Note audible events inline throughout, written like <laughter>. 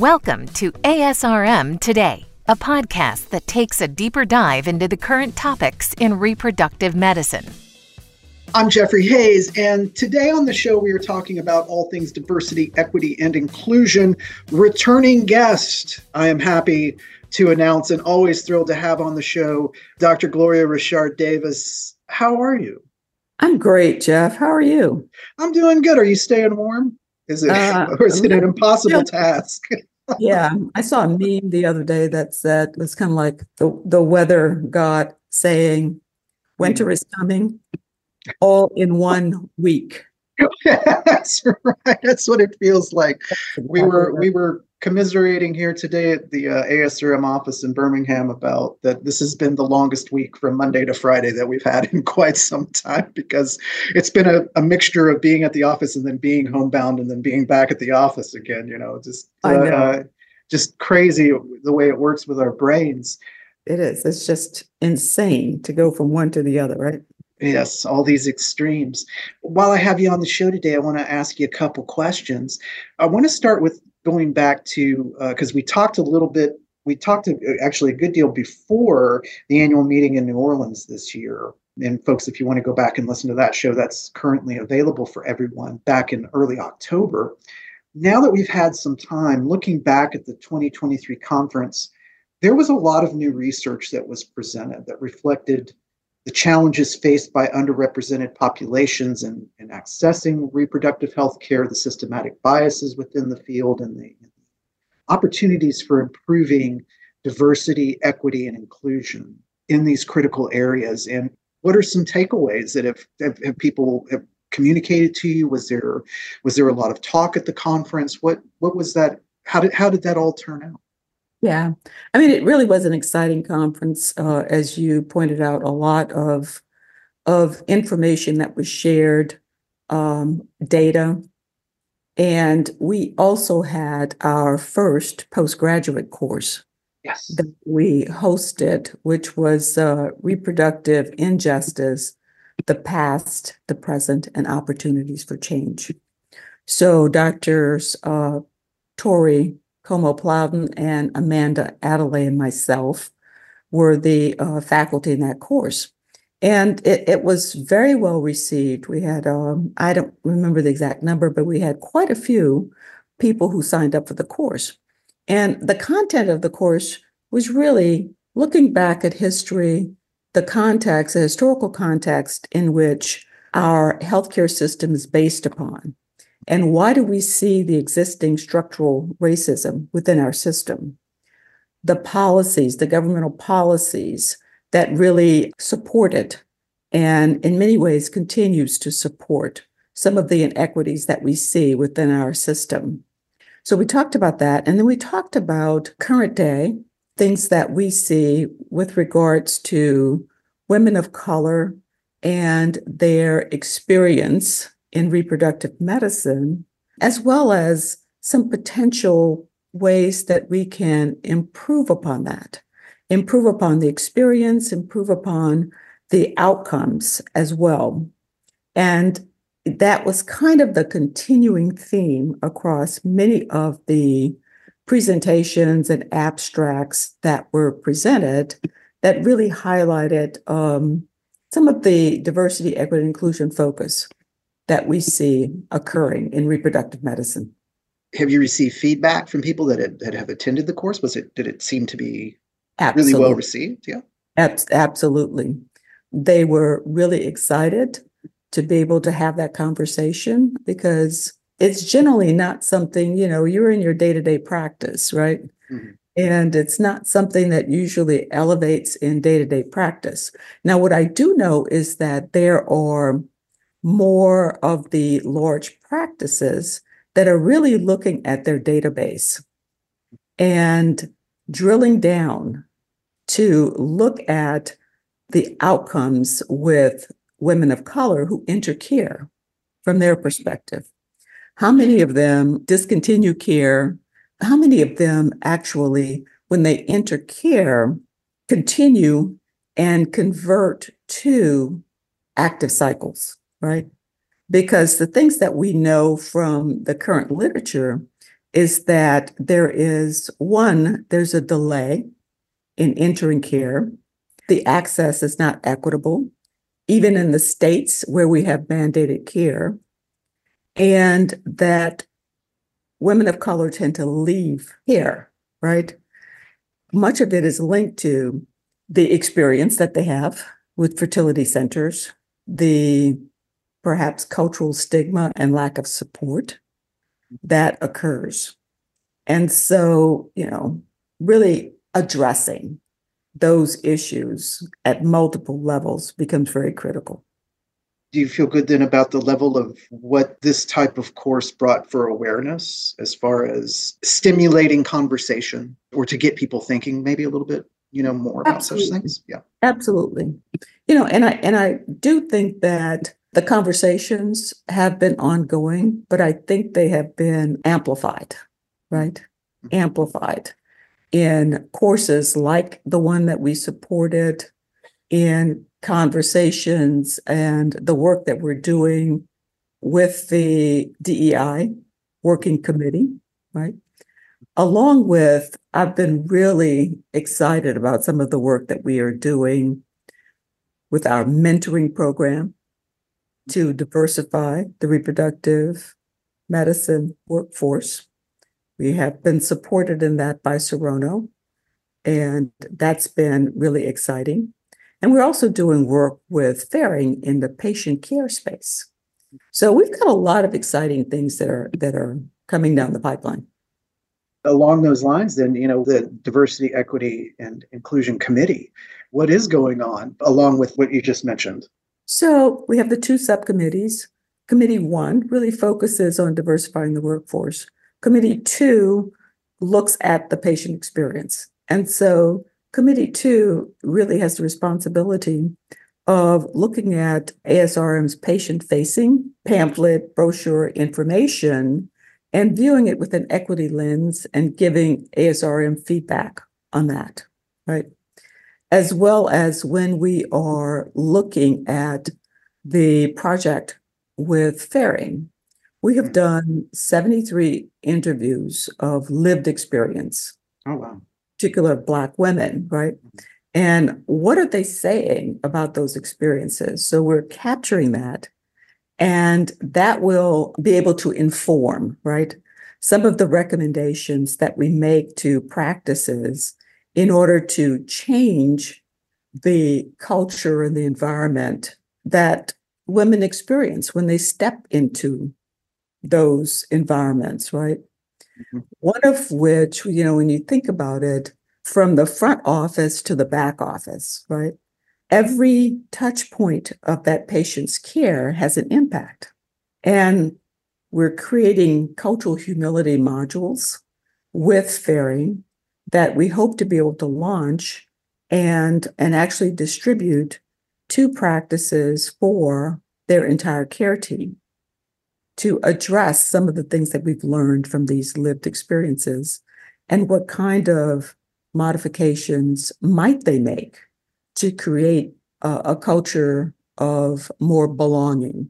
Welcome to ASRM Today, a podcast that takes a deeper dive into the current topics in reproductive medicine. I'm Jeffrey Hayes, and today on the show we are talking about all things diversity, equity, and inclusion. Returning guest, I am happy to announce and always thrilled to have on the show Dr. Gloria Richard Davis. How are you? I'm great, Jeff. How are you? I'm doing good. Are you staying warm? Is it, uh, <laughs> or is it an impossible task? <laughs> yeah, I saw a meme the other day that said it was kind of like the the weather god saying, "Winter is coming, all in one week." <laughs> That's right. That's what it feels like. We were we were commiserating here today at the uh, ASRM office in Birmingham about that this has been the longest week from Monday to Friday that we've had <laughs> in quite some time because it's been a, a mixture of being at the office and then being homebound and then being back at the office again, you know, just uh, know. Uh, just crazy the way it works with our brains. It is. It's just insane to go from one to the other, right? Yes, all these extremes. While I have you on the show today, I want to ask you a couple questions. I want to start with going back to because uh, we talked a little bit we talked actually a good deal before the annual meeting in new orleans this year. And folks if you want to go back and listen to that show that's currently available for everyone back in early october now that we've had some time looking back at the 2023 conference there was a lot of new research that was presented that reflected the challenges faced by underrepresented populations in, in accessing reproductive health care, the systematic biases within the field, and the, opportunities for improving diversity, equity, and inclusion in these critical areas. And what are some takeaways that have, have, have people have communicated to you? Was there was there a lot of talk at the conference? What what was that? How did how did that all turn out? Yeah. I mean, it really was an exciting conference. Uh, as you pointed out, a lot of of information that was shared, um, data. And we also had our first postgraduate course yes. that we hosted, which was uh, Reproductive Injustice, the Past, the Present, and Opportunities for Change. So, Doctors uh, Torie Comeaux Plowden and Amanda Adeleye and myself were the uh, faculty in that course. And it, it, was very well received. We had, um, I don't remember the exact number, but we had quite a few people who signed up for the course. And the content of the course was really looking back at history, the context, the historical context in which our healthcare system is based upon. And why do we see the existing structural racism within our system? The policies, the governmental policies that really support it, and in many ways continues to support some of the inequities that we see within our system. So we talked about that. And then we talked about current day things that we see with regards to women of color and their experience in reproductive medicine, as well as some potential ways that we can improve upon that, improve upon the experience, improve upon the outcomes as well. And that was kind of the continuing theme across many of the presentations and abstracts that were presented that really highlighted um, some of the diversity, equity, inclusion focus that we see occurring in reproductive medicine. Have you received feedback from people that, had, that have attended the course? Was it did it seem to be absolutely. really well received? Yeah, Ab- absolutely. They were really excited to be able to have that conversation because it's generally not something you know you're in your day to day practice, right? Mm-hmm. And it's not something that usually elevates in day to day practice. Now, what I do know is that there are more of the large practices that are really looking at their database and drilling down to look at the outcomes with women of color who enter care from their perspective. How many of them discontinue care? How many of them actually, when they enter care, continue and convert to active cycles? Right? Because the things that we know from the current literature is that there is one, there's a delay in entering care. The access is not equitable, even in the states where we have mandated care. And that women of color tend to leave here, right? Much of it is linked to the experience that they have with fertility centers, the perhaps cultural stigma and lack of support that occurs. And so, you know, really addressing those issues at multiple levels becomes very critical. Do you feel good then about the level of what this type of course brought for awareness as far as stimulating conversation or to get people thinking maybe a little bit, you know, more about Absolutely. such things? Yeah. Absolutely. You know, and I and I do think that the conversations have been ongoing, but I think they have been amplified, right? Mm-hmm. Amplified in courses like the one that we supported, in conversations and the work that we're doing with the DEI working committee, right? Along with, I've been really excited about some of the work that we are doing with our mentoring program to diversify the reproductive medicine workforce. We have been supported in that by Serono, and that's been really exciting. And we're also doing work with Ferring in the patient care space. So we've got a lot of exciting things that are that are coming down the pipeline. Along those lines, then, you know, the diversity, equity, and inclusion committee, what is going on along with what you just mentioned? So we have the two subcommittees. Committee one really focuses on diversifying the workforce. Committee two looks at the patient experience. And so committee two really has the responsibility of looking at ASRM's patient facing pamphlet, brochure information, and viewing it with an equity lens and giving ASRM feedback on that, right? As well as when we are looking at the project with Ferring. We have hmm. done 73 interviews of lived experience. Oh, wow. Particular Black women, right? Hmm. And what are they saying about those experiences? So we're capturing that, and that will be able to inform, right? Some of the recommendations that we make to practices in order to change the culture and the environment that women experience when they step into those environments, right? Mm-hmm. One of which, you know, when you think about it, from the front office to the back office, right? Every touch point of that patient's care has an impact. And we're creating cultural humility modules with Ferring that we hope to be able to launch and and actually distribute to practices for their entire care team to address some of the things that we've learned from these lived experiences and what kind of modifications might they make to create a, a culture of more belonging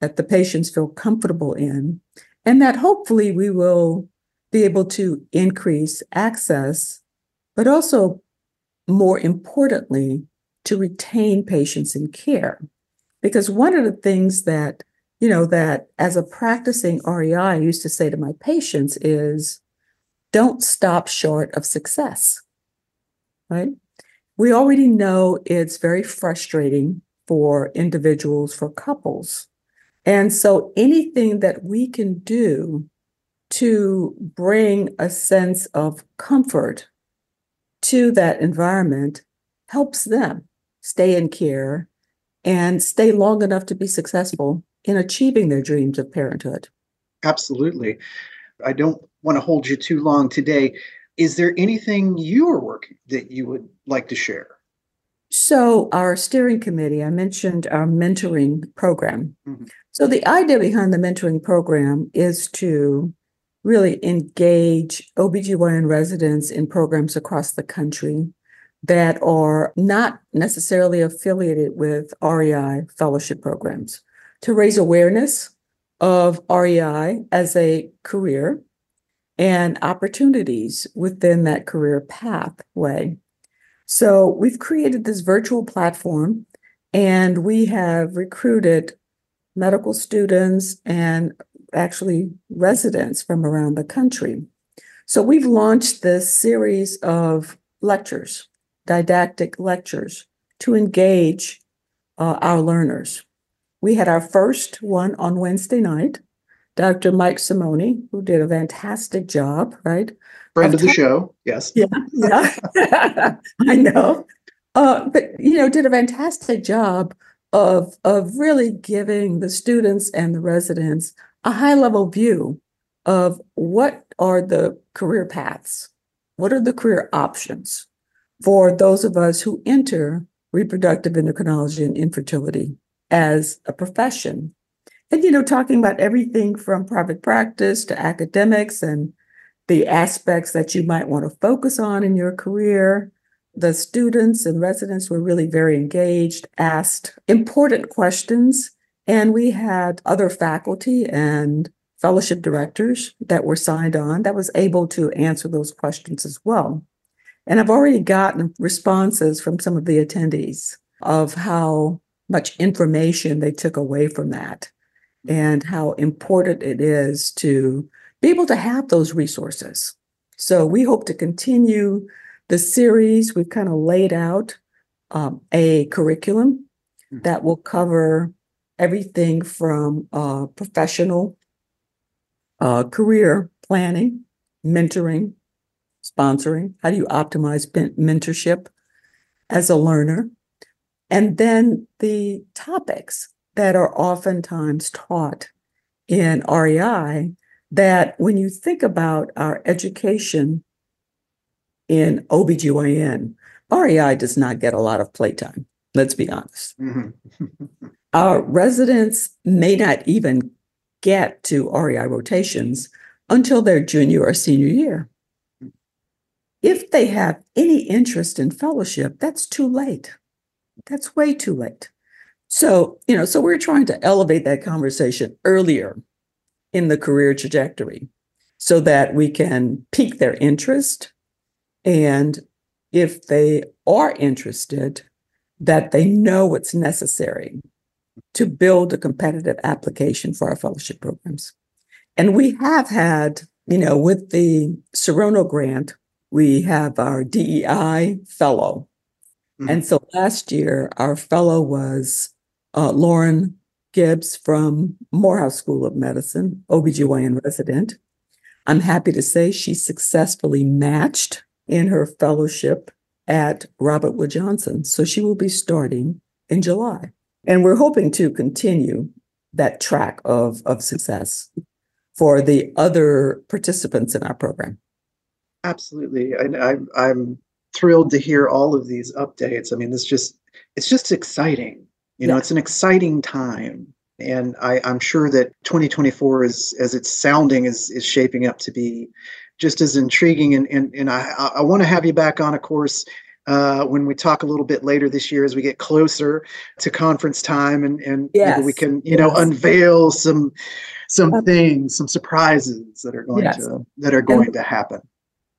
that the patients feel comfortable in and that hopefully we will be able to increase access, but also more importantly, to retain patients in care. Because one of the things that, you know, that as a practicing REI, I used to say to my patients is don't stop short of success, right? We already know it's very frustrating for individuals, for couples. And so anything that we can do to bring a sense of comfort to that environment helps them stay in care and stay long enough to be successful in achieving their dreams of parenthood. Absolutely. I don't want to hold you too long today. Is there anything you are working that you would like to share? So, our steering committee, I mentioned our mentoring program. Mm-hmm. So, the idea behind the mentoring program is to really engage OBGYN residents in programs across the country that are not necessarily affiliated with REI fellowship programs to raise awareness of REI as a career and opportunities within that career pathway. So we've created this virtual platform and we have recruited medical students and actually residents from around the country. So we've launched this series of lectures, didactic lectures to engage uh, our learners. We had our first one on Wednesday night. Dr. Mike Simone, who did a fantastic job, right? Friend of, of the show, yes. Yeah, yeah. <laughs> I know. Uh, but you know, did a fantastic job of of really giving the students and the residents a high level view of what are the career paths, what are the career options for those of us who enter reproductive endocrinology and infertility as a profession. And, you know, talking about everything from private practice to academics and the aspects that you might want to focus on in your career. The students and residents were really very engaged, asked important questions, and we had other faculty and fellowship directors that were signed on that was able to answer those questions as well. And I've already gotten responses from some of the attendees of how much information they took away from that and how important it is to be able to have those resources. So we hope to continue the series. We've kind of laid out um, a curriculum that will cover everything from uh, professional uh, career planning, mentoring, sponsoring. How do you optimize mentorship as a learner? And then the topics that are oftentimes taught in REI that when you think about our education in OBGYN, REI does not get a lot of playtime. Let's be honest. Mm-hmm. <laughs> our residents may not even get to REI rotations until their junior or senior year. If they have any interest in fellowship, that's too late. That's way too late. So, you know, so we're trying to elevate that conversation earlier in the career trajectory so that we can pique their interest. And if they are interested, that they know what's necessary to build a competitive application for our fellowship programs. And we have had, you know, with the Serono grant, we have our DEI fellow Mm-hmm. And so last year, our fellow was uh, Lauren Gibbs from Morehouse School of Medicine, OBGYN resident. I'm happy to say she successfully matched in her fellowship at Robert Wood Johnson. So she will be starting in July. And we're hoping to continue that track of, of success for the other participants in our program. Absolutely. I, I, I'm thrilled to hear all of these updates. I mean, this just it's just exciting. You know, yeah. it's an exciting time. And I, I'm sure that 2024 is as it's sounding is is shaping up to be just as intriguing. And and, and I, I want to have you back on, of course, uh, when we talk a little bit later this year as we get closer to conference time and and yes. we can you yes. know unveil some some things some surprises that are going yes. to that are going and, to happen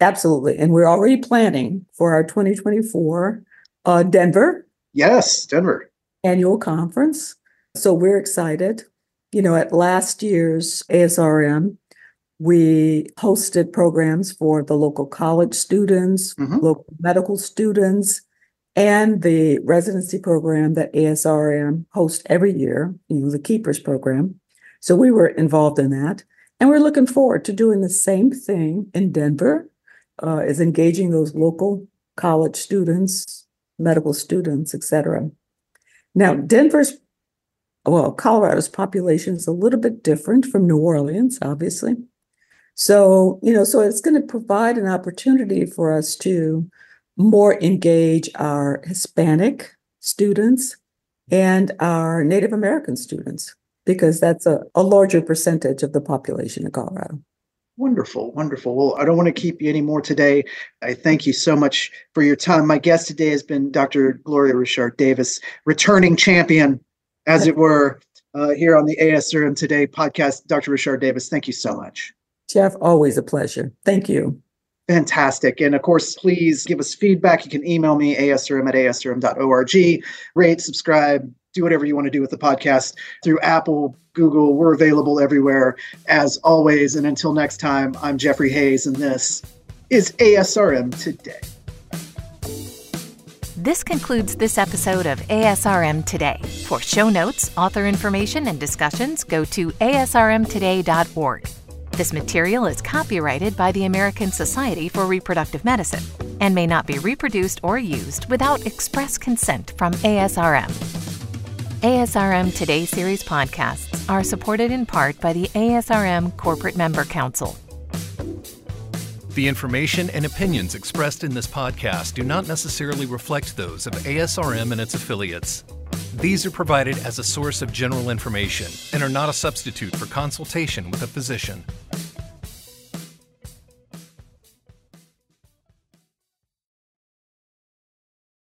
Absolutely. And we're already planning for our 2024 uh, Denver. Yes, Denver. Annual conference. So we're excited. You know, at last year's ASRM, we hosted programs for the local college students, mm-hmm. local medical students, and the residency program that ASRM hosts every year, you know, the Keepers program. So we were involved in that. And we're looking forward to doing the same thing in Denver uh, is engaging those local college students, medical students, et cetera. Now, Denver's, well, Colorado's population is a little bit different from New Orleans, obviously. So, you know, so it's going to provide an opportunity for us to more engage our Hispanic students and our Native American students, because that's a, a larger percentage of the population in Colorado. Wonderful, wonderful. Well, I don't want to keep you anymore today. I thank you so much for your time. My guest today has been Dr. Gloria Richard Davis, returning champion, as it were, uh, here on the ASRM Today podcast. Dr. Richard Davis, thank you so much. Jeff, always a pleasure. Thank you. Fantastic. And of course, please give us feedback. You can email me, asrm at asrm.org. Rate, subscribe, do whatever you want to do with the podcast through Apple, Google. We're available everywhere as always. And until next time, I'm Jeffrey Hayes, and this is ASRM Today. This concludes this episode of ASRM Today. For show notes, author information, and discussions, go to asrmtoday.org. This material is copyrighted by the American Society for Reproductive Medicine and may not be reproduced or used without express consent from ASRM. ASRM Today series podcasts are supported in part by the ASRM Corporate Member Council. The information and opinions expressed in this podcast do not necessarily reflect those of ASRM and its affiliates. These are provided as a source of general information and are not a substitute for consultation with a physician.